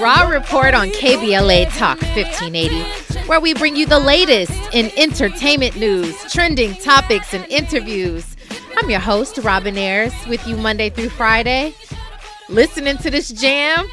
Rob Report on KBLA Talk 1580, where we bring you the latest in entertainment news, trending topics, and interviews. I'm your host, Robin Ayers, with you Monday through Friday. Listening to this jam,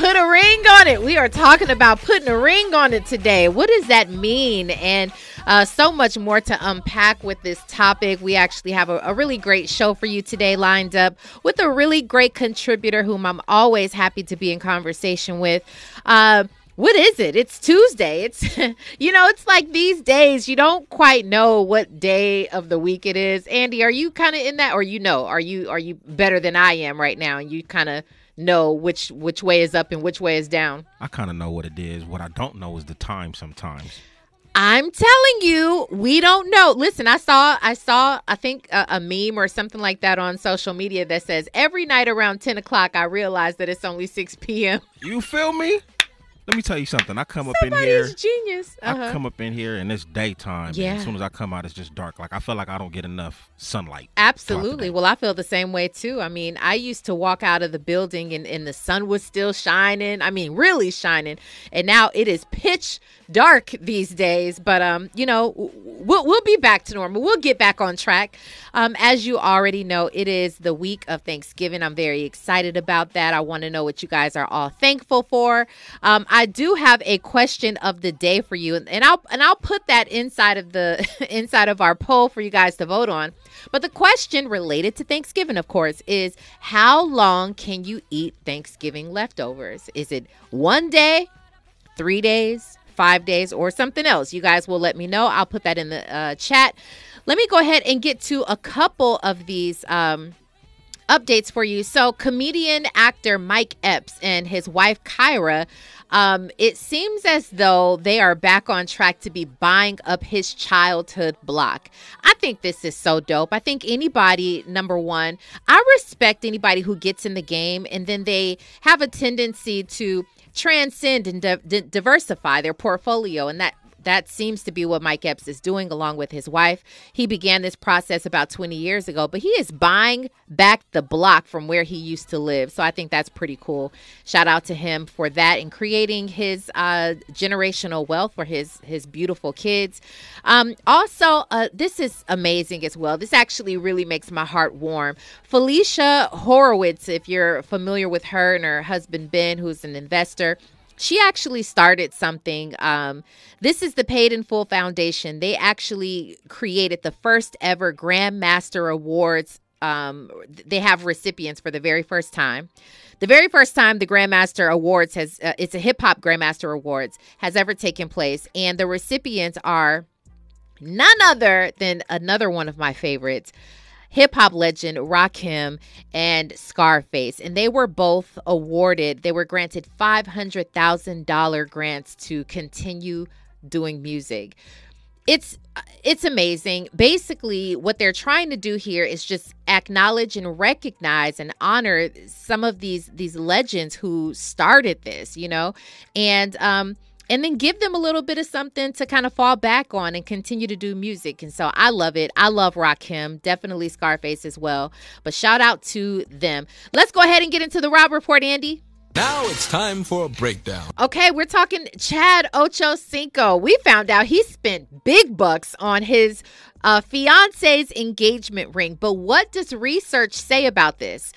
put a ring on it. We are talking about putting a ring on it today. What does that mean? And uh, so much more to unpack with this topic. We actually have a, a, really great show for you today lined up with a really great contributor whom I'm always happy to be in conversation with. Uh, what is it? It's Tuesday. It's, you know, it's like these days you don't quite know what day of the week it is. Andy, are you kind of in that, or you know, are you are you better than I am right now, and you kind of know which which way is up and which way is down? I kind of know what it is. What I don't know is the time sometimes. I'm telling you, we don't know. Listen, I saw, I saw, I think a, a, meme or something like that on social media that says every night around 10 o'clock, I realize that it's only 6 p.m. You feel me? Let me tell you something. I come Somebody's up in here. genius. Uh-huh. I come up in here and it's daytime. Yeah. as soon as I come out, it's just dark. Like I feel like I don't get enough sunlight. Absolutely. Well, I feel the same way too. I mean, I used to walk out of the building and, and the sun was still shining. I mean, really shining. And now it is pitch dark these days. But um, you know, we'll we'll be back to normal. We'll get back on track. Um, as you already know, it is the week of Thanksgiving. I'm very excited about that. I want to know what you guys are all thankful for. Um, I do have a question of the day for you, and I'll and I'll put that inside of the inside of our poll for you guys to vote on. But the question related to Thanksgiving, of course, is how long can you eat Thanksgiving leftovers? Is it one day, three days, five days, or something else? You guys will let me know. I'll put that in the uh, chat. Let me go ahead and get to a couple of these. Um, updates for you. So, comedian actor Mike Epps and his wife Kyra um, it seems as though they are back on track to be buying up his childhood block. I think this is so dope. I think anybody, number one, I respect anybody who gets in the game and then they have a tendency to transcend and di- diversify their portfolio. And that that seems to be what Mike Epps is doing along with his wife. He began this process about 20 years ago, but he is buying back the block from where he used to live. So I think that's pretty cool. Shout out to him for that and creating his uh, generational wealth for his his beautiful kids. Um, also, uh, this is amazing as well. This actually really makes my heart warm. Felicia Horowitz, if you're familiar with her and her husband Ben, who's an investor she actually started something. Um, this is the Paid in Full Foundation. They actually created the first ever Grandmaster Awards. Um, they have recipients for the very first time. The very first time the Grandmaster Awards has, uh, it's a hip hop Grandmaster Awards, has ever taken place. And the recipients are none other than another one of my favorites, hip hop legend Rakim and Scarface. And they were both awarded, they were granted $500,000 grants to continue doing music. It's it's amazing. Basically, what they're trying to do here is just acknowledge and recognize and honor some of these these legends who started this, you know. And um and then give them a little bit of something to kind of fall back on and continue to do music. And so I love it. I love Rakim, definitely Scarface as well. But shout out to them. Let's go ahead and get into the Rob Report, Andy. Now it's time for a breakdown. Okay, we're talking Chad Ocho Cinco. We found out he spent big bucks on his uh, fiance's engagement ring. But what does research say about this?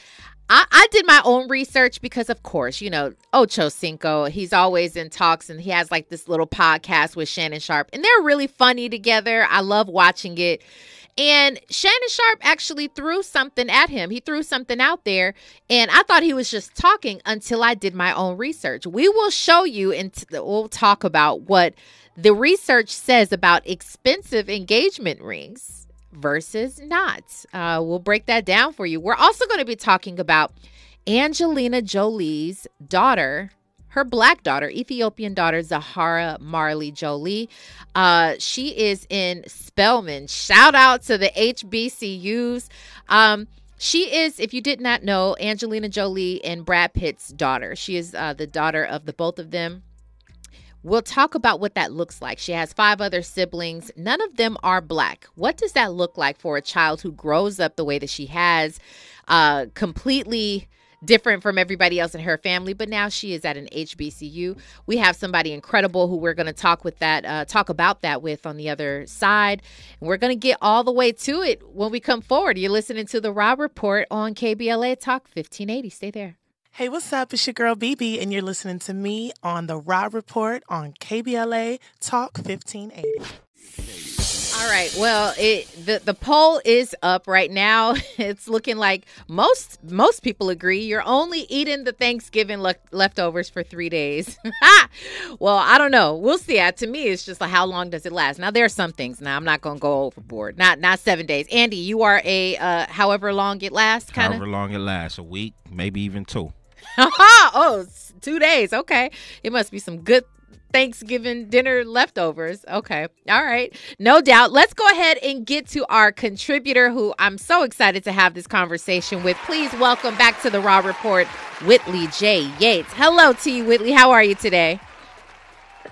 I, I did my own research because, of course, you know, oh, Ocho Cinco, he's always in talks and he has like this little podcast with Shannon Sharpe, and they're really funny together. I love watching it. And Shannon Sharpe actually threw something at him. He threw something out there, and I thought he was just talking until I did my own research. We will show you and we'll talk about what the research says about expensive engagement rings versus not. Uh, we'll break that down for you. We're also going to be talking about Angelina Jolie's daughter, her black daughter, Ethiopian daughter, Zahara Marley Jolie. Uh, she is in Spelman. Shout out to the HBCUs. Um, she is, if you did not know, Angelina Jolie and Brad Pitt's daughter. She is uh, the daughter of the both of them. We'll talk about what that looks like. She has five other siblings. None of them are black. What does that look like for a child who grows up the way that she has, uh, completely different from everybody else in her family, but now she is at an HBCU. We have somebody incredible who we're going to talk with that, uh, talk about that with on the other side. And we're going to get all the way to it when we come forward. You're listening to the Rob Report on KBLA Talk 1580. Stay there. Hey, what's up? It's your girl BB, and you're listening to me on the Rob Report on KBLA Talk 1580. All right. Well, it the the poll is up right now. It's looking like most most people agree you're only eating the Thanksgiving le- leftovers for three days. well, I don't know. We'll see. Uh, to me, it's just like how long does it last? Now there are some things. Now I'm not going to go overboard. Not not seven days. Andy, you are a uh, however long it lasts. Kind of however long it lasts, a week, maybe even two. oh, two days. Okay, it must be some good Thanksgiving dinner leftovers. Okay. All right. No doubt. Let's go ahead and get to our contributor who I'm so excited to have this conversation with. Please welcome back to the Rob Report, Whitley J. Yates. Hello to you, Whitley. How are you today?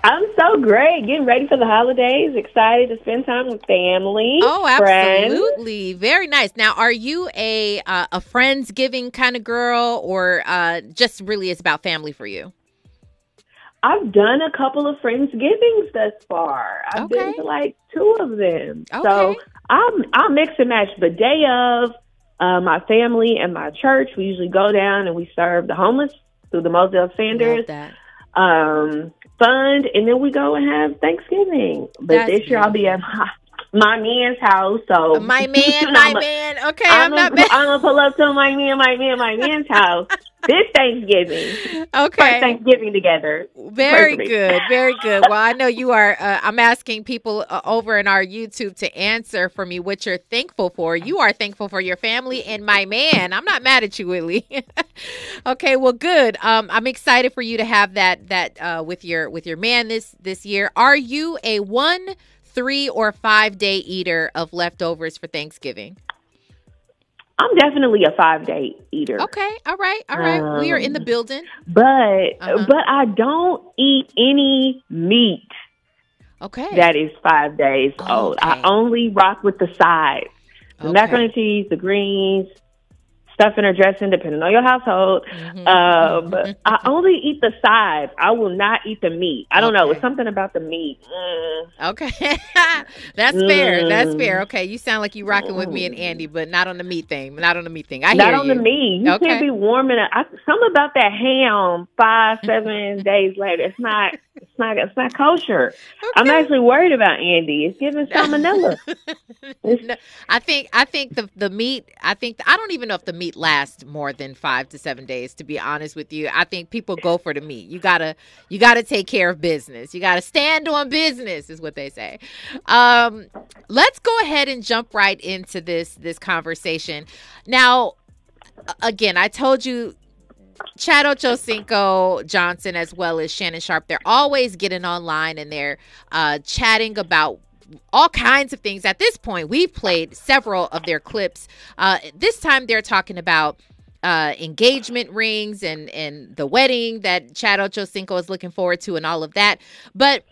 I'm so great. Getting ready for the holidays. Excited to spend time with family. Oh, absolutely. Friends. Very nice. Now, are you a uh, a friendsgiving kind of girl, or uh, just really it's about family for you? I've done a couple of Friendsgivings thus far. I've okay. been to like two of them. Okay. So I'm I'll mix and match. The day of uh, my family and my church, we usually go down and we serve the homeless through the Mozelle Sanders um, fund, and then we go and have Thanksgiving. But That's this year. I'll be at my my man's house. So uh, my man, my man. Okay, I'm, I'm not. I'm gonna pull up to my man, my man, my man's house this Thanksgiving. Okay. First Thanksgiving together. Very good. Very good. Well, I know you are. Uh, I'm asking people uh, over in our YouTube to answer for me what you're thankful for. You are thankful for your family and my man. I'm not mad at you, Willie. okay. Well, good. Um, I'm excited for you to have that that uh, with your with your man this this year. Are you a one, three, or five day eater of leftovers for Thanksgiving? I'm definitely a five day eater. Okay, all right, all right. Um, we are in the um, building, but uh-huh. but I don't eat any meat. Okay, that is five days old. I only rock with the sides, the okay. macaroni and cheese, the greens, stuffing or dressing, depending on your household. Mm-hmm. Uh, but I only eat the sides. I will not eat the meat. I don't okay. know. It's something about the meat. Mm. Okay, that's mm. fair. That's fair. Mm. Okay, you sound like you rocking with me and Andy, but not on the meat thing. Not on the meat thing. I not on you. the meat. You okay. can't be warming it. Something about that ham five, seven days later. It's not. It's not. It's not kosher. Okay. I'm actually worried about Andy. It's giving salmonella. no, I think. I think the the meat. I think. I don't even know if the meat lasts more than five to seven days. To be honest with you, I think people go for the meat. You gotta. You gotta take care of business. You gotta stand on business, is what they say. Um, let's go ahead and jump right into this this conversation. Now, again, I told you Chad Ochocinco Johnson as well as Shannon Sharpe. they're always getting online and they're uh, chatting about all kinds of things. At this point, we've played several of their clips. Uh, this time, they're talking about uh, engagement rings and and the wedding that Chad Ochocinco is looking forward to, and all of that. But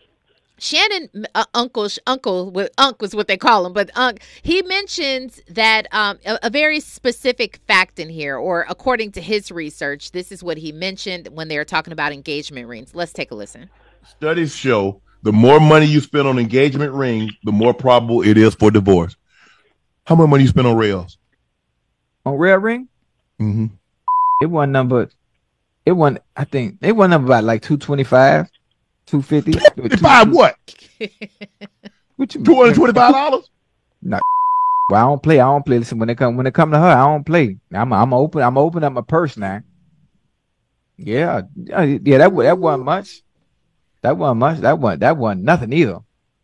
Shannon, uh, Uncle, Uncle, Unc was what they call him, but Unc, he mentions that um, a, a, very specific fact in here, or according to his research, this is what he mentioned when they were talking about engagement rings. Let's take a listen. Studies show the more money you spend on engagement rings, the more probable it is for divorce. How much money you spend on rails? On rail ring? Mm-hmm. It wasn't number. It wasn't. I think it wasn't number about like two twenty five. Two fifty. Five what? what you Two hundred twenty five dollars? No. Well, I don't play. I don't play. Listen, when it come when it come to her, I don't play. I'm I'm open. I'm open up my purse now. Yeah, yeah. That that wasn't much. That wasn't much. That wasn't that wasn't nothing either.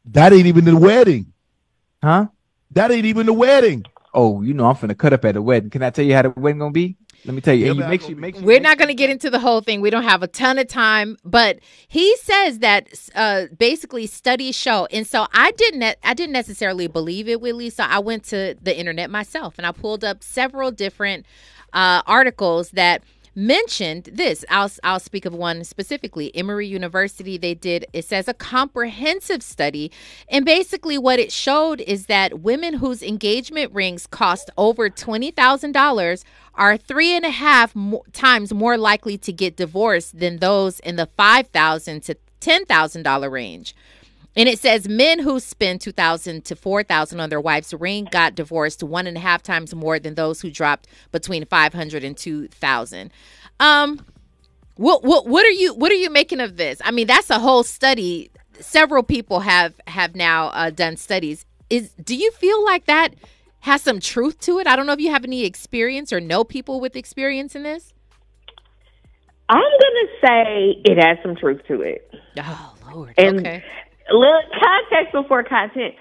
That ain't even the wedding, huh? That ain't even the wedding. Oh, you know I'm finna cut up at the wedding. Can I tell you how the wedding gonna be? Let me tell you, yeah, make sure, make sure, we're not going to get into the whole thing. We don't have a ton of time, but he says that uh, basically studies show, and so I didn't, I didn't necessarily believe it, Willie. So I went to the internet myself and I pulled up several different uh, articles that mentioned this. I'll I'll speak of one specifically. Emory University they did it says a comprehensive study and basically what it showed is that women whose engagement rings cost over $20,000 are three and a half mo- times more likely to get divorced than those in the 5,000 to $10,000 range. And it says men who spend two thousand to four thousand on their wife's ring got divorced one and a half times more than those who dropped between five hundred and two thousand. Um, what what what are you what are you making of this? I mean, that's a whole study. Several people have have now uh, done studies. Is do you feel like that has some truth to it? I don't know if you have any experience or know people with experience in this. I'm gonna say it has some truth to it. Oh Lord. And okay. Look, context before content.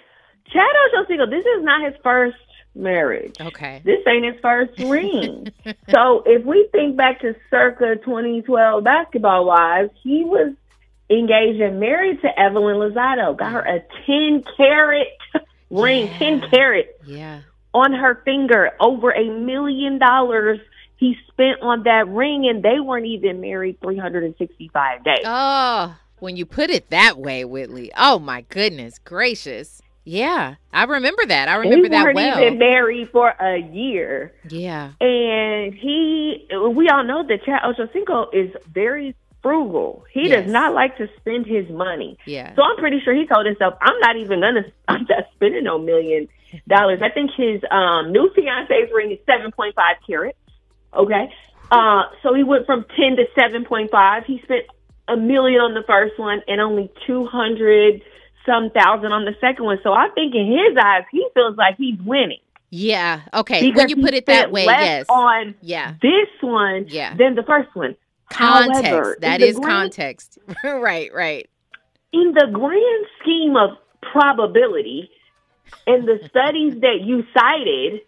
Chad Ochocinco, this is not his first marriage. Okay. This ain't his first ring. so if we think back to circa 2012 basketball wise, he was engaged and married to Evelyn Lozado. Got her a 10 carat ring, Yeah. 10 carat Yeah. on her finger. Over a million dollars he spent on that ring, and they weren't even married 365 days. Oh, when you put it that way, Whitley. Oh my goodness gracious. Yeah, I remember that. I remember that well. even married for a year. yeah. And he, we all know that Chad Ochocinco is very frugal. He Yes. does not like to spend his money. Yeah. So I'm pretty sure he told himself, I'm not even gonna, I'm not spending no million dollars. I think his um, new fiance's ring is 7.5 carats. Okay. Uh, so he went from 10 to 7.5. He spent a million on the first one and only 200 some thousand on the second one. So I think in his eyes, he feels like he's winning. Yeah. Okay. Because when you put it that way, yes. On Yeah. this one Yeah. than the first one. Context. However, that is grand- context. right. Right. In the grand scheme of probability and the studies that you cited,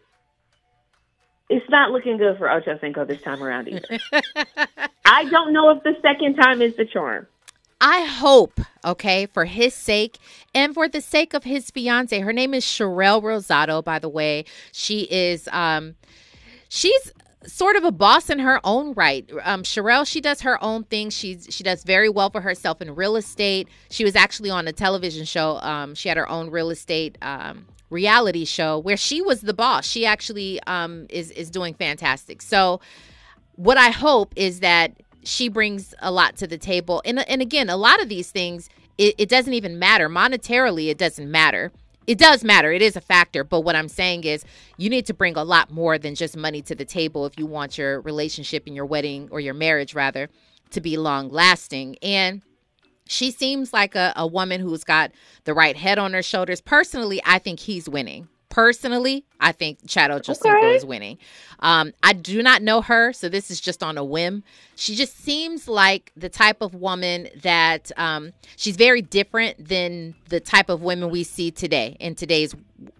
it's not looking good for Ochocinco this time around either. I don't know if the second time is the charm. I hope, okay, for his sake and for the sake of his fiance. Her name is Sharelle Rosado, by the way. She is um she's sort of a boss in her own right. Um Sharelle, she does her own thing. She's she does very well for herself in real estate. She was actually on a television show. Um she had her own real estate um reality show where she was the boss. She actually um is is doing fantastic. So what I hope is that she brings a lot to the table. And and again, a lot of these things, it, it doesn't even matter monetarily. It doesn't matter. It does matter. It is a factor. But what I'm saying is, you need to bring a lot more than just money to the table if you want your relationship and your wedding or your marriage rather to be long lasting. And she seems like a, a woman who's got the right head on her shoulders. Personally, I think he's winning. Personally, I think Chad Ochocinco Okay. is winning. Um, I do not know her, so this is just on a whim. She just seems like the type of woman that um, she's very different than the type of women we see today in today's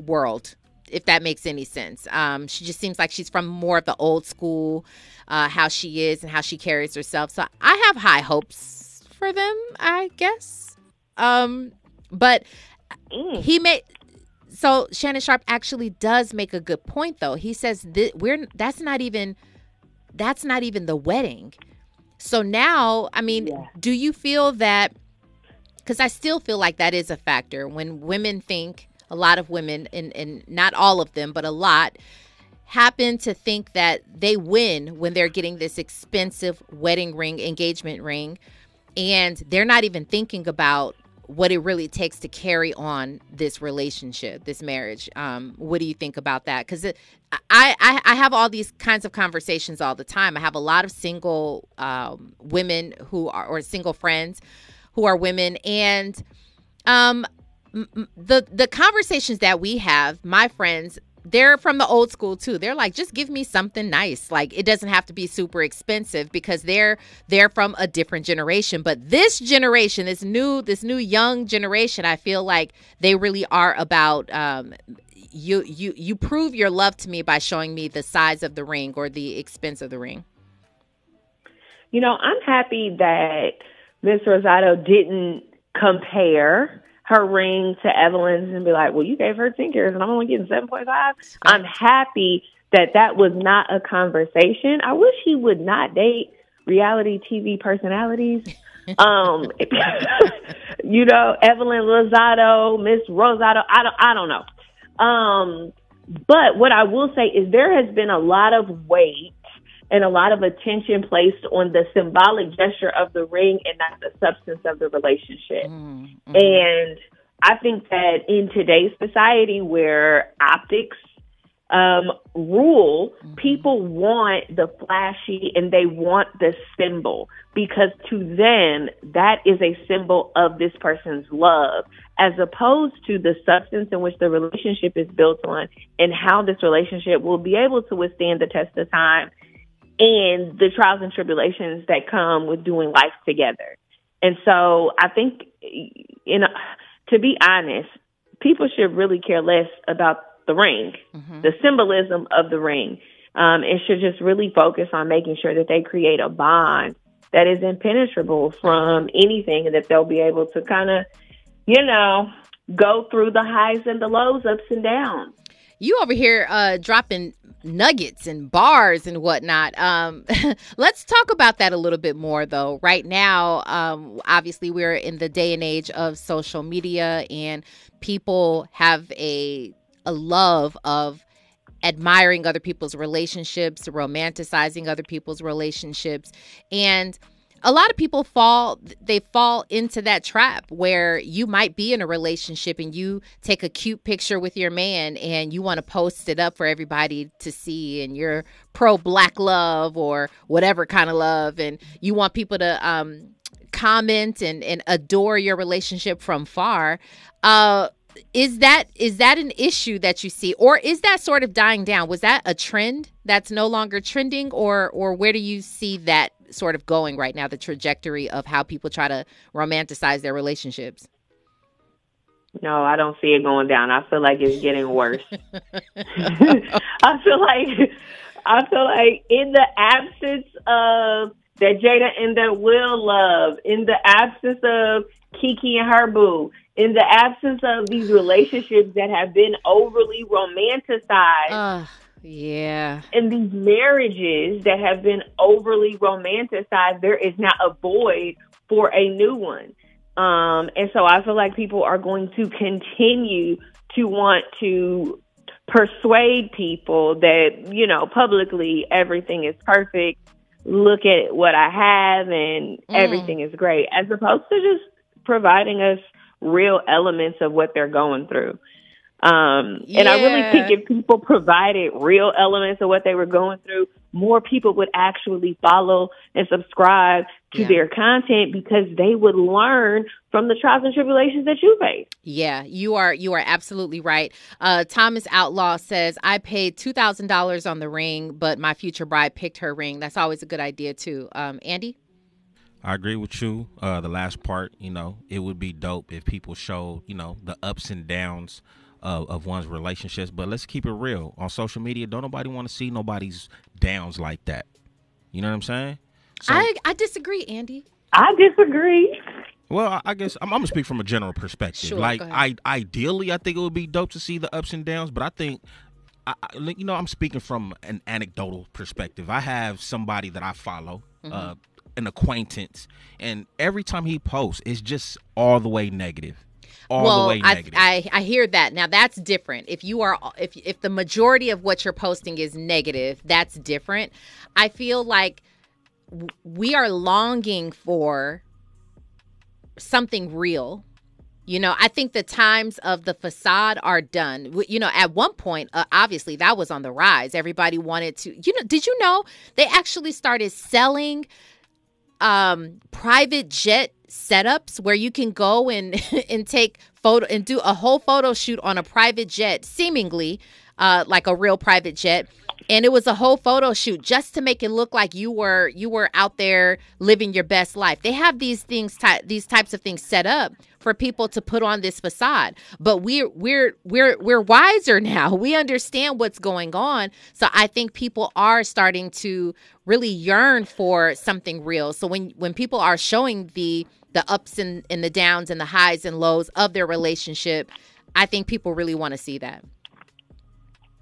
world, if that makes any sense. Um, she just seems like she's from more of the old school, uh, how she is and how she carries herself. So I have high hopes for them, I guess. Um, but Mm. he made so Shannon Sharpe actually does make a good point though. He says that we're that's not even that's not even the wedding. So now, I mean, Yeah. do you feel that cuz I still feel like that is a factor when women think a lot of women and and not all of them, but a lot happen to think that they win when they're getting this expensive wedding ring, engagement ring, and they're not even thinking about what it really takes to carry on this relationship, this marriage. Um, what do you think about that? Because I, I I have all these kinds of conversations all the time. I have a lot of single um, women who are or single friends who are women, and um, the the conversations that we have, my friends, they're from the old school too. They're like, just give me something nice. Like it doesn't have to be super expensive because they're they're from a different generation. But this generation, this new this new young generation, I feel like they really are about um, you you you prove your love to me by showing me the size of the ring or the expense of the ring. You know, I'm happy that Miss Rosado didn't compare her ring to Evelyn's and be like, well, you gave her 10 carats and I'm only getting 7.5. I'm happy that that was not a conversation. I wish he would not date reality TV personalities. um, you know, Evelyn Lozado, Miss Rosado. I don't, I don't know. Um, but what I will say is there has been a lot of weight and a lot of attention placed on the symbolic gesture of the ring and not the substance of the relationship. Mm-hmm. And I think that in today's society where optics um, rule, mm-hmm. people want the flashy and they want the symbol because to them, that is a symbol of this person's love as opposed to the substance in which the relationship is built on and how this relationship will be able to withstand the test of time and the trials and tribulations that come with doing life together. And so I think, you know, to be honest, people should really care less about the ring, mm-hmm. the symbolism of the ring, um, and should just really focus on making sure that they create a bond that is impenetrable from anything and that they'll be able to kind of, you know, go through the highs and the lows, ups and downs. You over here uh, dropping nuggets and bars and whatnot. Um, let's talk about that a little bit more, though. Right now, um, obviously, we're in the day and age of social media, and people have a a love of admiring other people's relationships, romanticizing other people's relationships, and a lot of people fall they fall into that trap where you might be in a relationship and you take a cute picture with your man and you want to post it up for everybody to see and you're pro black love or whatever kind of love and you want people to um, comment and, and adore your relationship from far uh, is that is that an issue that you see? Or is that sort of dying down? Was that a trend that's no longer trending or or where do you see that sort of going right now the trajectory of how people try to romanticize their relationships no, I don't see it going down. I feel like it's getting worse. I feel like I feel like in the absence of that Jada and that Will love, in the absence of Kiki and her boo, in the absence of these relationships that have been overly romanticized. Uh, yeah. In these marriages that have been overly romanticized, there is not a void for a new one. Um, and so I feel like people are going to continue to want to persuade people that, you know, publicly everything is perfect. Look at what I have and mm. everything is great, as opposed to just providing us real elements of what they're going through. Um, yeah. and I really think if people provided real elements of what they were going through, more people would actually follow and subscribe to yeah. their content because they would learn from the trials and tribulations that you face. Yeah, you are you are absolutely right. Uh, Thomas Outlaw says I paid two thousand dollars on the ring, but my future bride picked her ring. That's always a good idea too. Um, Andy. I agree with you. Uh, the last part, you know, it would be dope if people showed, you know, the ups and downs of, of one's relationships. But let's keep it real. On social media, don't nobody want to see nobody's downs like that. You know what I'm saying? So, I I disagree, Andy. I disagree. Well, I guess I'm, I'm gonna speak from a general perspective. Sure, like, I ideally, I think it would be dope to see the ups and downs, but I think I, you know, I'm speaking from an anecdotal perspective. I have somebody that I follow, mm-hmm. uh, an acquaintance, and every time he posts, it's just all the way negative. All well, the way negative. I, I I hear that. Now that's different. If you are if if the majority of what you're posting is negative, that's different. I feel like we are longing for something real you know, I think the times of the facade are done. You know, at one point, uh, obviously, that was on the rise. Everybody wanted to, you know, did you know they actually started selling um, private jet setups where you can go and and take photo and do a whole photo shoot on a private jet, seemingly uh, like a real private jet. And it was a whole photo shoot just to make it look like you were you were out there living your best life. They have these things, ty- these types of things set up for people to put on this facade. But we're we're we're we're wiser now. We understand what's going on. So I think people are starting to really yearn for something real. So when when people are showing the the ups and, and the downs and the highs and lows of their relationship, I think people really want to see that.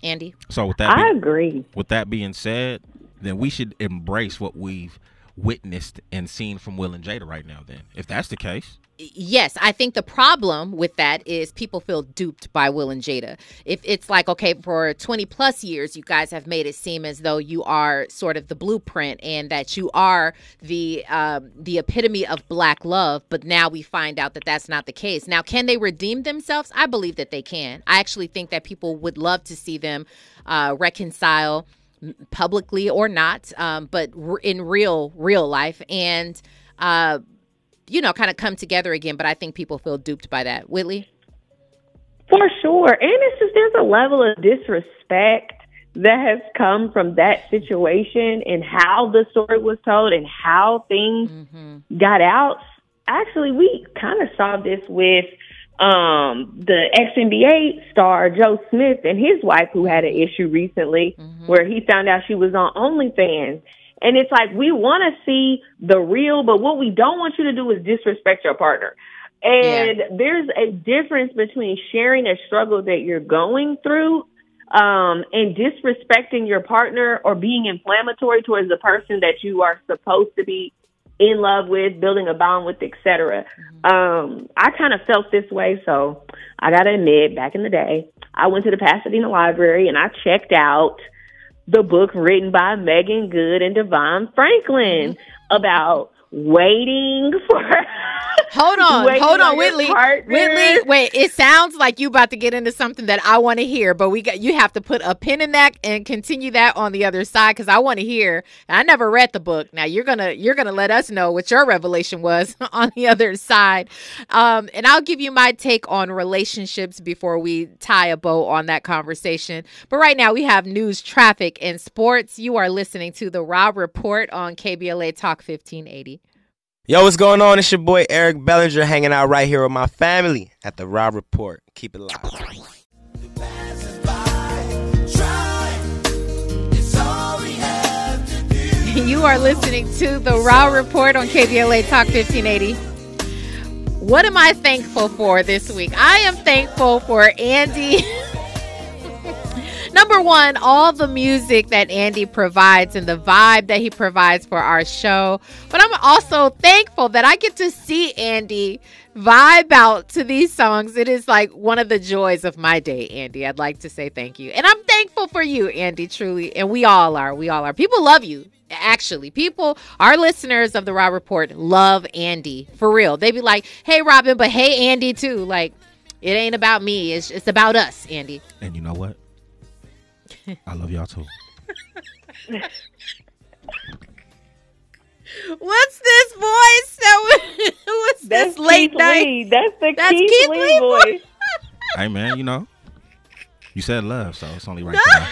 Andy. So with that, I agree. With that being said, then we should embrace what we've witnessed and seen from Will and Jada right now. Then, if that's the case, yes, I think the problem with that is people feel duped by Will and Jada. If it's like, okay, for 20 plus years, you guys have made it seem as though you are sort of the blueprint and that you are the um, the epitome of black love, but now we find out that that's not the case. Now, can they redeem themselves? I believe that they can. I actually think that people would love to see them uh, reconcile publicly or not, um, but in real real life and. Uh, you know, kind of come together again. But I think people feel duped by that. Whitley? For sure. And it's just, there's a level of disrespect that has come from that situation and how the story was told and how things mm-hmm. got out. Actually, we kind of saw this with um the ex NBA star Joe Smith and his wife who had an issue recently mm-hmm. where he found out she was on OnlyFans and it's like we want to see the real, but what we don't want you to do is disrespect your partner. And yeah. there's a difference between sharing a struggle that you're going through um, and disrespecting your partner or being inflammatory towards the person that you are supposed to be in love with, building a bond with, etc. Mm-hmm. Um, I kind of felt this way, so I gotta admit, back in the day, I went to the Pasadena Library and I checked out the book written by Meagan Good and DeVon Franklin mm-hmm. about waiting for Hold on, hold on, Whitley. Whitley, wait. It sounds like you about to get into something that I want to hear, but we got you have to put a pin in that and continue that on the other side because I want to hear. I never read the book. Now you're gonna you're gonna let us know what your revelation was on the other side, um, and I'll give you my take on relationships before we tie a bow on that conversation. But right now we have news, traffic, and sports. You are listening to the Rob Report on KBLA Talk 1580. Yo, what's going on? It's your boy Eric Bellinger hanging out right here with my family at the Rob Report. Keep it live. You are listening to the Rob Report on KBLA Talk 1580. What am I thankful for this week? I am thankful for Andy. Number one, all the music that Andy provides and the vibe that he provides for our show. But I'm also thankful that I get to see Andy vibe out to these songs. It is like one of the joys of my day, Andy. I'd like to say thank you. And I'm thankful for you, Andy, truly. And we all are. We all are. People love you. Actually, people, our listeners of the Rob Report love Andy for real. They'd be like, hey, Robin, but hey, Andy, too. Like, it ain't about me. It's, it's about us, Andy. And you know what? I love y'all too. What's this voice? That what's That's this late Keith night? Lee. That's the That's Keith, Keith Lee, Lee voice. hey man, you know, you said love, so it's only right no.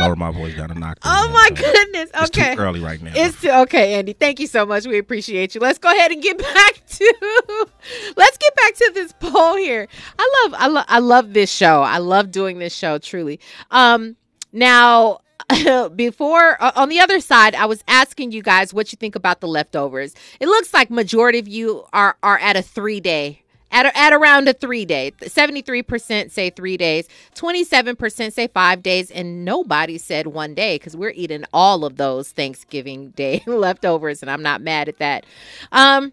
Lower my voice down a knock. Oh my so goodness! Okay, it's too early right now. It's too, okay, Andy. Thank you so much. We appreciate you. Let's go ahead and get back to let's get back to this poll here. I love, I love, I love this show. I love doing this show. Truly. Um, now before uh, on the other side i was asking you guys what you think about the leftovers it looks like majority of you are are at a three day at, at around a three day. 73% say three days, 27% say five days, and nobody said one day because we're eating all of those Thanksgiving Day leftovers, and I'm not mad at that. Um,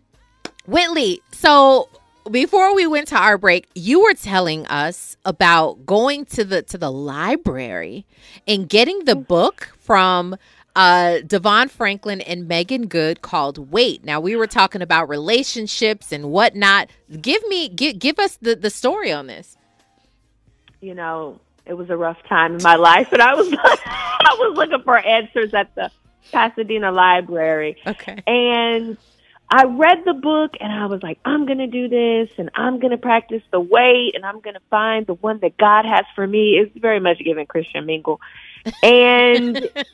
Whitley, so before we went to our break, you were telling us about going to the to the library and getting the book from uh, DeVon Franklin and Meagan Good called Wait. Now we were talking about relationships and whatnot. Give me give give us the, the story on this. You know, it was a rough time in my life and I was I was looking for answers at the Pasadena library. Okay. And I read the book and I was like, I'm going to do this and I'm going to practice the wait and I'm going to find the one that God has for me. It's very much given Christian Mingle. And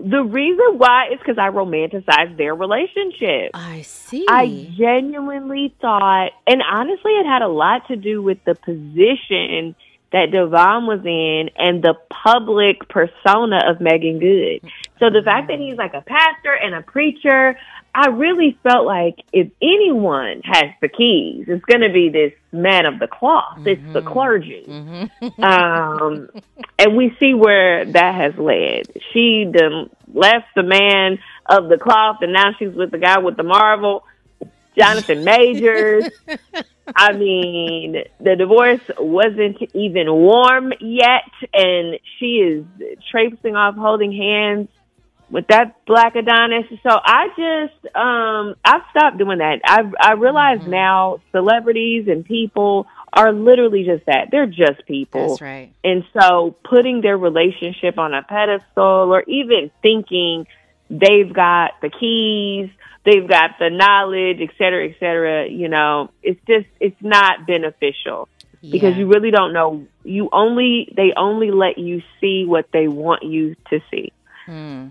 the, reason why is because I romanticized their relationship. I see. I genuinely thought, and honestly, it had a lot to do with the position that DeVon was in and the public persona of Meagan Good. So the fact that mm. he's like a pastor and a preacher, I really felt like if anyone has the keys, it's going to be this man of the cloth. Mm-hmm. It's the mm-hmm. clergy. Mm-hmm. um, and we see where that has led. She done left the man of the cloth, and now she's with the guy with the marvel, Jonathan Majors. I mean, the divorce wasn't even warm yet, and she is traipsing off holding hands with that black Adonis. So I just um I've stopped doing that. I I realize mm-hmm. now celebrities and people are literally just that. They're just people. That's right. And so putting their relationship on a pedestal or even thinking they've got the keys, they've got the knowledge, et cetera, et cetera, you know, it's just it's not beneficial. Yeah. Because you really don't know you only they only let you see what they want you to see. Hmm.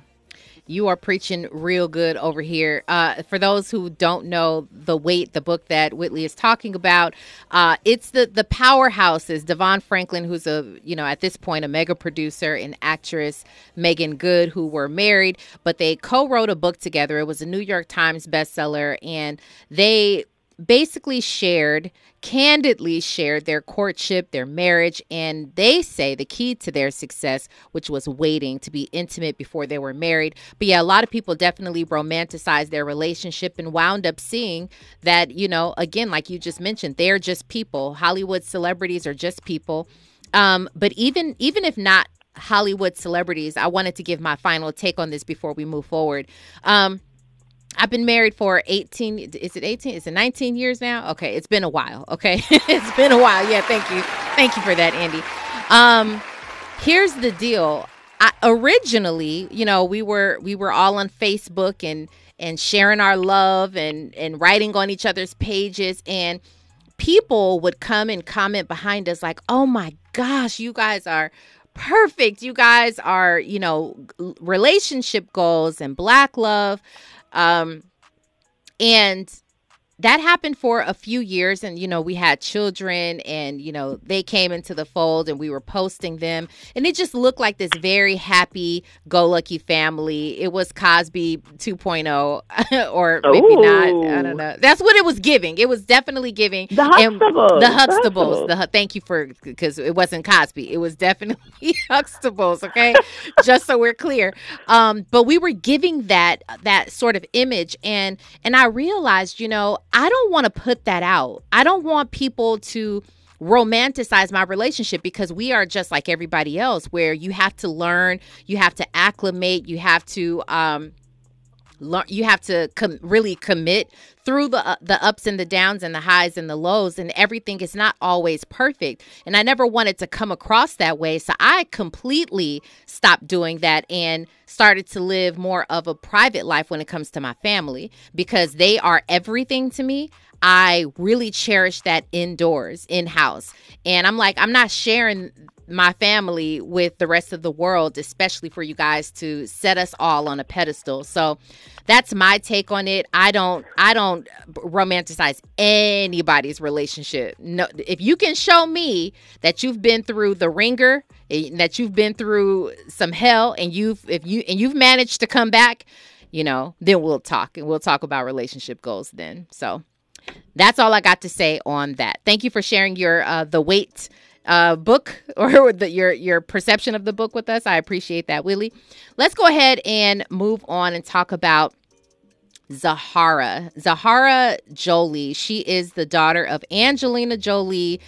You are preaching real good over here. Uh, for those who don't know the Wait, the book that Whitley is talking about, uh, it's the the powerhouses. DeVon Franklin, who's a you know at this point a mega producer, and actress Meagan Good, who were married, but they co-wrote a book together. It was a New York Times bestseller, and they basically shared, candidly shared their courtship, their marriage, and they say the key to their success, which was waiting to be intimate before they were married. But yeah, a lot of people definitely romanticized their relationship and wound up seeing that, you know, again, like you just mentioned, they're just people. Hollywood celebrities are just people. Um, but even even if not Hollywood celebrities, I wanted to give my final take on this before we move forward. Um, I've been married for 18 is it 18 is it 19 years now? Okay it's been a while okay? It's been a while. Yeah thank you. Thank you for that Andy. Um here's the deal. I, originally you know we were we were all on Facebook and and sharing our love and and writing on each other's pages and people would come and comment behind us like oh my gosh you guys are perfect. You guys are you know relationship goals and black love um, and that happened for a few years and you know we had children and you know they came into the fold and we were posting them and it just looked like this very happy go lucky family. It was cosby 2.0 or maybe Ooh. not i don't know. That's what it was giving. It was definitely giving. The huxtables. the huxtables. The thank you for because it wasn't cosby. It was definitely huxtables okay? Just so we're clear. Um but we were giving that that sort of image and and i realized you know I don't want to put that out. I don't want people to romanticize my relationship because we are just like everybody else where you have to learn, you have to acclimate, you have to um you have to com- really commit through the uh, the ups and the downs and the highs and the lows and everything is not always perfect and I never wanted to come across that way so I completely stopped doing that and started to live more of a private life when it comes to my family because they are everything to me. I really cherish that indoors, in house. And I'm like, I'm not sharing my family with the rest of the world, especially for you guys to set us all on a pedestal. So that's my take on it. I don't I don't romanticize anybody's relationship. No if you can show me that you've been through the ringer, eh, that you've been through some hell and you've if you and you've managed to come back, you know, then we'll talk and we'll talk about relationship goals then. So that's all I got to say on that. Thank you for sharing your uh the Wait uh, book or the, your your perception of the book with us. I appreciate that, Willie. Let's go ahead and move on and talk about Zahara. Zahara Jolie. She is the daughter of Angelina Jolie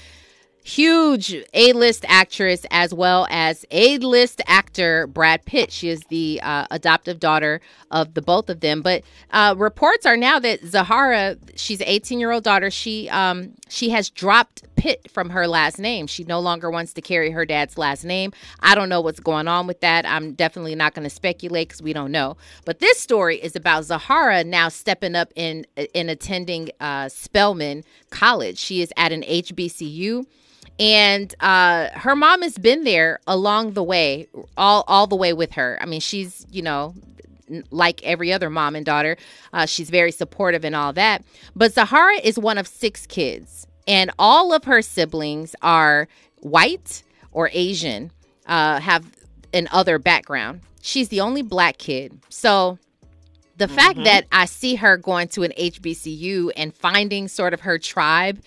huge A-list actress as well as A-list actor Brad Pitt. She is the uh, adoptive daughter of the both of them. But uh, reports are now that Zahara, she's an 18-year-old daughter. She um, she has dropped Pitt from her last name. She no longer wants to carry her dad's last name. I don't know what's going on with that. I'm definitely not going to speculate because we don't know. But this story is about Zahara now stepping up in in attending uh, Spelman College. She is at an HBCU and uh, her mom has been there along the way, all all the way with her. I mean, she's you know like every other mom and daughter, uh, she's very supportive and all that. But Zahara is one of six kids, and all of her siblings are white or Asian, uh, have an other background. She's the only black kid, so the mm-hmm. fact that I see her going to an HBCU and finding sort of her tribe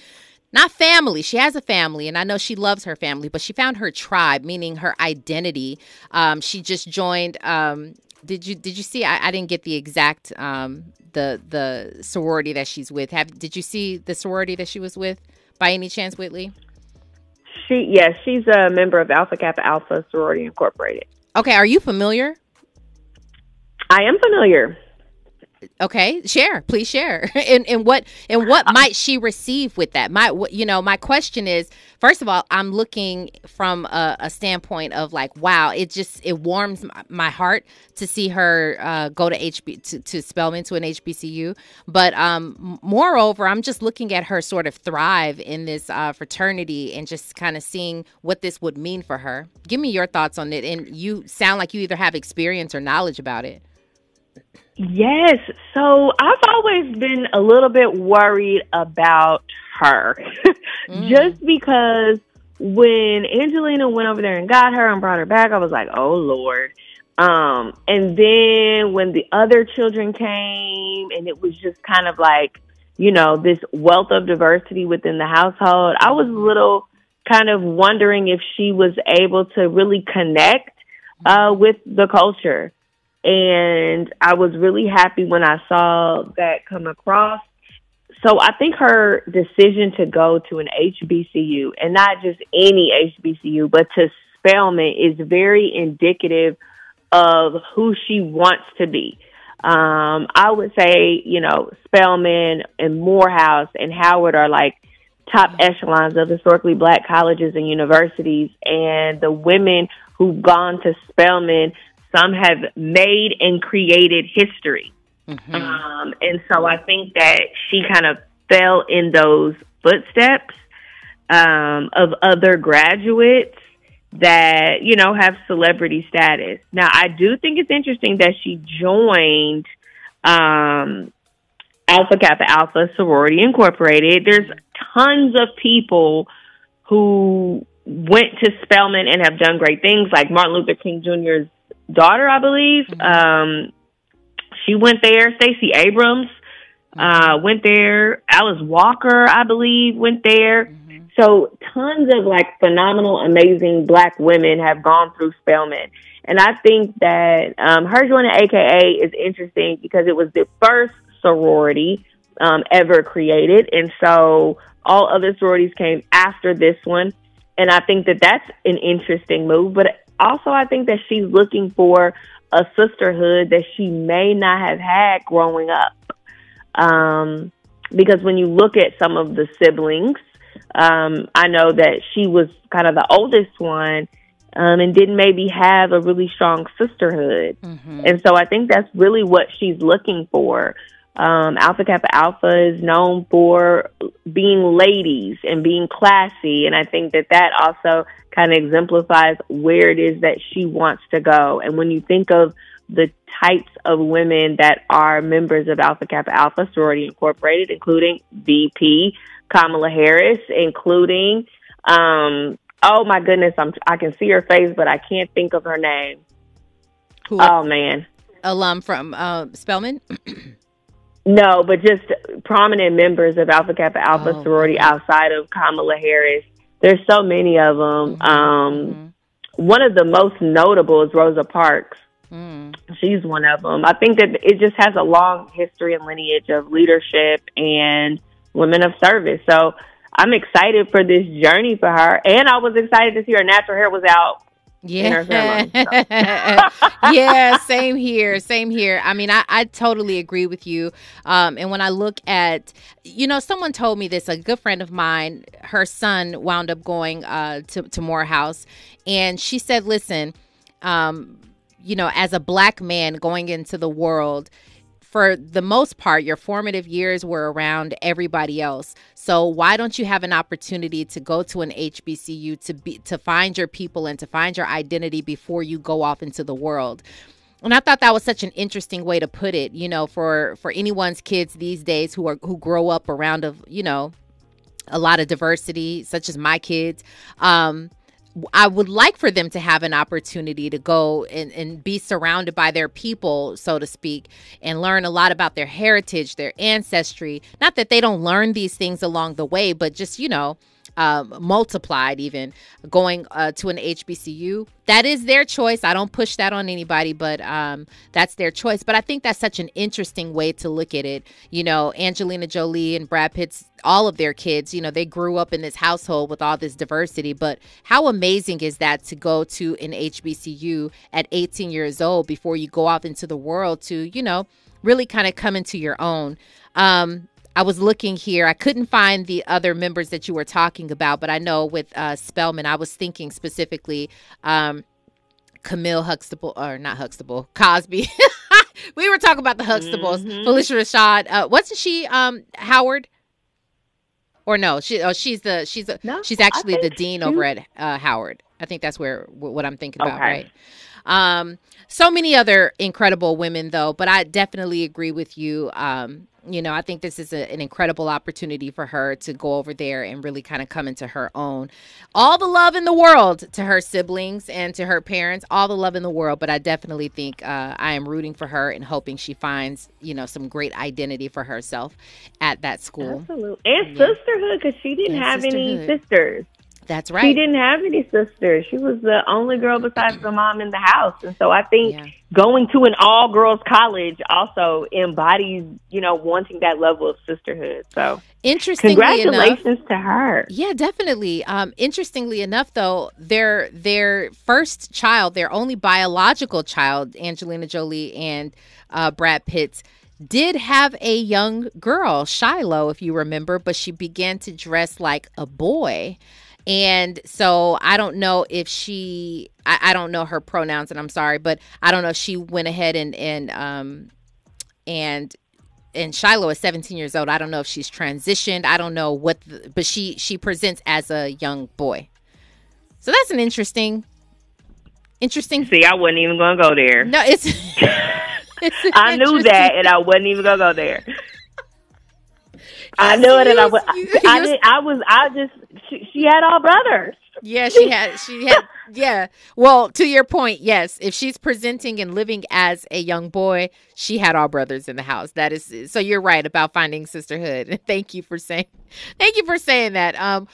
not family. She has a family, and I know she loves her family, but she found her tribe, meaning her identity. Um, she just joined. Um, did you did you see? I, I didn't get the exact um, the the sorority that she's with. Have did you see the sorority that she was with by any chance, Whitley? She yes, she's a member of Alpha Kappa Alpha Sorority Incorporated. Okay, are you familiar? I am familiar. Okay, share, please share. and and what and what might she receive with that? My you know, my question is, first of all, I'm looking from a, a standpoint of like, wow, it just it warms my, heart to see her uh, go to HB to, to Spelman to an HBCU. But um, moreover, I'm just looking at her sort of thrive in this uh, fraternity and just kind of seeing what this would mean for her. Give me your thoughts on it. And you sound like you either have experience or knowledge about it. Yes. So I've always been a little bit worried about her mm. just because when Angelina went over there and got her and brought her back, I was like, oh, Lord. Um, and then when the other children came and it was just kind of like, you know, this wealth of diversity within the household, I was a little kind of wondering if she was able to really connect uh, with the culture and I was really happy when I saw that come across. So I think her decision to go to an HBCU and not just any HBCU, but to Spelman is very indicative of who she wants to be. Um, I would say, you know, Spelman and Morehouse and Howard are like top echelons of historically black colleges and universities. And the women who've gone to Spelman some have made and created history. Mm-hmm. Um, and so I think that she kind of fell in those footsteps um, of other graduates that, you know, have celebrity status. Now, I do think it's interesting that she joined um, Alpha Kappa Alpha Sorority Incorporated. There's tons of people who went to Spelman and have done great things, like Martin Luther King Jr.'s daughter, I believe. Mm-hmm. Um, she went there. Stacey Abrams uh, went there. Alice Walker, I believe, went there. Mm-hmm. So tons of like phenomenal, amazing black women have gone through Spelman. And I think that um, her joining AKA is interesting because it was the first sorority um, ever created. And so all other sororities came after this one. And I think that that's an interesting move. But also, I think that she's looking for a sisterhood that she may not have had growing up. Um, because when you look at some of the siblings, um, I know that she was kind of the oldest one um, and didn't maybe have a really strong sisterhood. Mm-hmm. And so I think that's really what she's looking for. Um, Alpha Kappa Alpha is known for being ladies and being classy. And I think that that also kind of exemplifies where it is that she wants to go. And when you think of the types of women that are members of Alpha Kappa Alpha Sorority Incorporated, including VP Kamala Harris, including, um, oh my goodness, I'm, I can see her face, but I can't think of her name. Who? Oh man. Alum from uh, Spelman? no, but just prominent members of Alpha Kappa Alpha oh, sorority okay. outside of Kamala Harris. There's so many of them. Mm-hmm. Um, mm-hmm. One of the most notable is Rosa Parks. Mm. She's one of them. I think that it just has a long history and lineage of leadership and women of service. So I'm excited for this journey for her. And I was excited to see her natural hair was out yeah. yeah, same here. Same here. I mean, I, I totally agree with you. Um, and when I look at, you know, someone told me this, a good friend of mine, her son wound up going uh, to, to Morehouse. And she said, listen, um, you know, as a black man going into the world, for the most part, your formative years were around everybody else. So why don't you have an opportunity to go to an HBCU to be to find your people and to find your identity before you go off into the world? And I thought that was such an interesting way to put it, you know, for for anyone's kids these days who are who grow up around of, you know, a lot of diversity, such as my kids. Um, I would like for them to have an opportunity to go and, and be surrounded by their people, so to speak, and learn a lot about their heritage, their ancestry. Not that they don't learn these things along the way, but just, you know, um, multiplied even going uh, to an HBCU. That is their choice. I don't push that on anybody, but um, that's their choice. But I think that's such an interesting way to look at it. You know, Angelina Jolie and Brad Pitt's all of their kids, you know, they grew up in this household with all this diversity. But how amazing is that to go to an HBCU at 18 years old before you go out into the world to, you know, really kind of come into your own? Um, I was looking here. I couldn't find the other members that you were talking about, but I know with uh, Spelman, I was thinking specifically um, Camille Huxtable, or not Huxtable, Cosby. we were talking about the Huxtables. Mm-hmm. Phylicia Rashad. Uh, wasn't she um, Howard? Or no, she oh she's the she's a, no, she's actually the dean she... over at uh, Howard. I think that's where what I'm thinking about, okay. right? Um, so many other incredible women though, but I definitely agree with you. Um, you know, I think this is a, an incredible opportunity for her to go over there and really kind of come into her own. All the love in the world to her siblings and to her parents, all the love in the world. But I definitely think uh, I am rooting for her and hoping she finds, you know, some great identity for herself at that school. Absolutely. And yeah. sisterhood because she didn't and have any sisters. That's right. She didn't have any sisters. She was the only girl besides the mom in the house. And so I think yeah. going to an all girls college also embodies, you know, wanting that level of sisterhood. So interestingly congratulations enough, to her. Yeah, definitely. Um, interestingly enough though, their their first child, their only biological child, Angelina Jolie and uh, Brad Pitt did have a young girl, Shiloh, if you remember, but she began to dress like a boy. And so I don't know if she, I, I, don't know her pronouns, and I'm sorry, but I don't know if she went ahead and and um and and Shiloh is 17 years old. I don't know if she's transitioned. I don't know what, the, but she she presents as a young boy. So that's an interesting, interesting. See, I wasn't even gonna go there. No, it's. it's I knew that, and I wasn't even gonna go there. I knew it, and I was. I, I, did, I was. I just. She, she had all brothers. Yeah, she had. She had. yeah. Well, to your point, yes. If she's presenting and living as a young boy, she had all brothers in the house. That is. So you're right about finding sisterhood. Thank you for saying. Thank you for saying that. Um,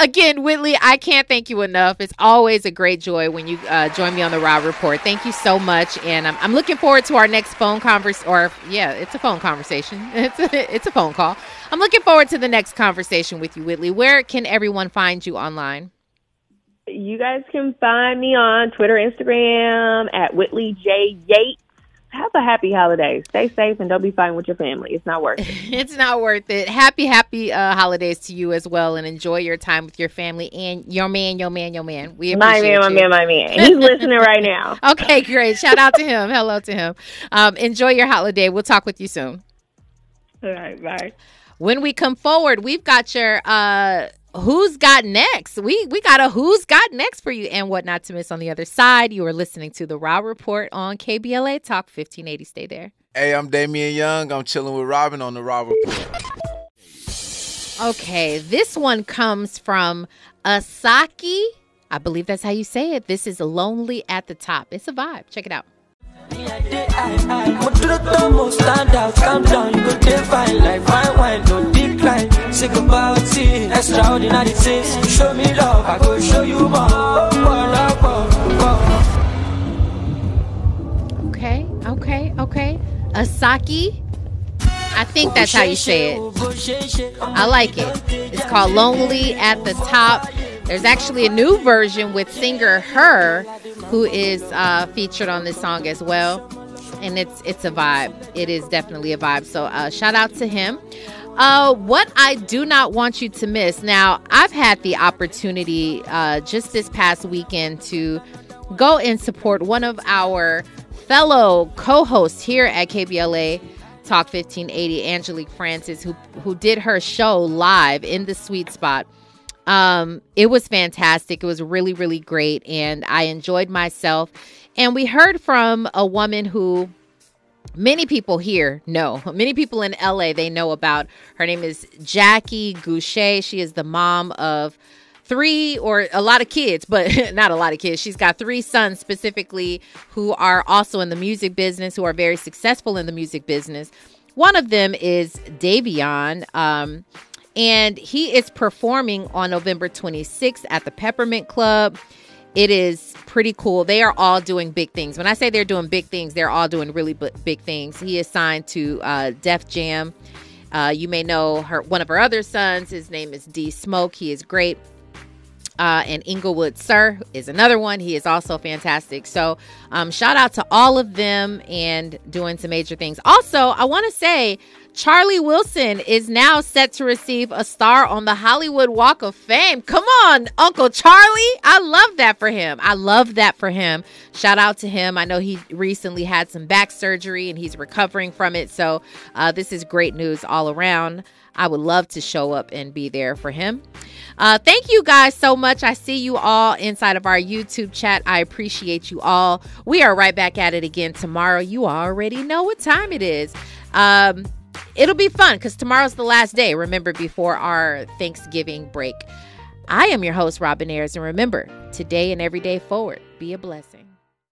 again, Whitley, I can't thank you enough. It's always a great joy when you uh, join me on the Rob Report. Thank you so much, and I'm, I'm looking forward to our next phone converse. Or yeah, it's a phone conversation. It's a, it's a phone call. I'm looking forward to the next conversation with you, Whitley. Where can everyone find you online? You guys can find me on Twitter, Instagram at Whitley J Yates have a happy holiday. Stay safe and don't be fighting with your family. It's not worth it. it's not worth it. Happy, happy uh, holidays to you as well, and enjoy your time with your family and your man, your man, your man. We appreciate my man, you. my man, my man. He's listening right now. Okay, great. Shout out to him. Hello to him. Um, enjoy your holiday. We'll talk with you soon. All right, bye. When we come forward, we've got your uh who's got next? We we got a who's got next for you and what not to miss on the other side. You are listening to the Rob Report on KBLA Talk 1580. Stay there. Hey, I'm Damian Young. I'm chilling with Robin on the Rob Report. Okay, this one comes from Asake. I believe that's how you say it. This is Lonely at the Top. It's a vibe. Check it out. Extraordinary things. Show me love, I show you more. Okay, okay, okay. Asake. I think that's how you say it. I like it. It's called Lonely at the Top. There's actually a new version with singer Her, who is uh, featured on this song as well, and it's it's a vibe. It is definitely a vibe. So uh, shout out to him. Uh, what I do not want you to miss. Now, I've had the opportunity uh, just this past weekend to go and support one of our fellow co-hosts here at KBLA Talk 1580, Angelique Francis, who who did her show live in the sweet spot um, it was fantastic. It was really, really great. And I enjoyed myself. And we heard from a woman who many people here know. Many people in LA, they know about. Her name is Jackie Gouché. She is the mom of three or a lot of kids, but not a lot of kids. She's got three sons specifically who are also in the music business, who are very successful in the music business. One of them is Davion. Um, and he is performing on November 26th at the Peppermint Club. It is pretty cool. They are all doing big things. When I say they're doing big things, they're all doing really big things. He is signed to uh, Def Jam. Uh, you may know her one of her other sons. His name is D Smoke. He is great. Uh, and Inglewood Sir is another one. He is also fantastic. So, um, shout out to all of them and doing some major things. Also, I want to say Charlie Wilson is now set to receive a star on the Hollywood Walk of Fame. Come on, Uncle Charlie. I love that for him. I love that for him. Shout out to him. I know he recently had some back surgery and he's recovering from it. So, uh, this is great news all around. I would love to show up and be there for him. Uh, thank you guys so much. I see you all inside of our YouTube chat. I appreciate you all. We are right back at it again tomorrow. You already know what time it is. Um, it'll be fun because tomorrow's the last day, remember, before our Thanksgiving break. I am your host, Robin Ayers, and remember, today and every day forward, be a blessing.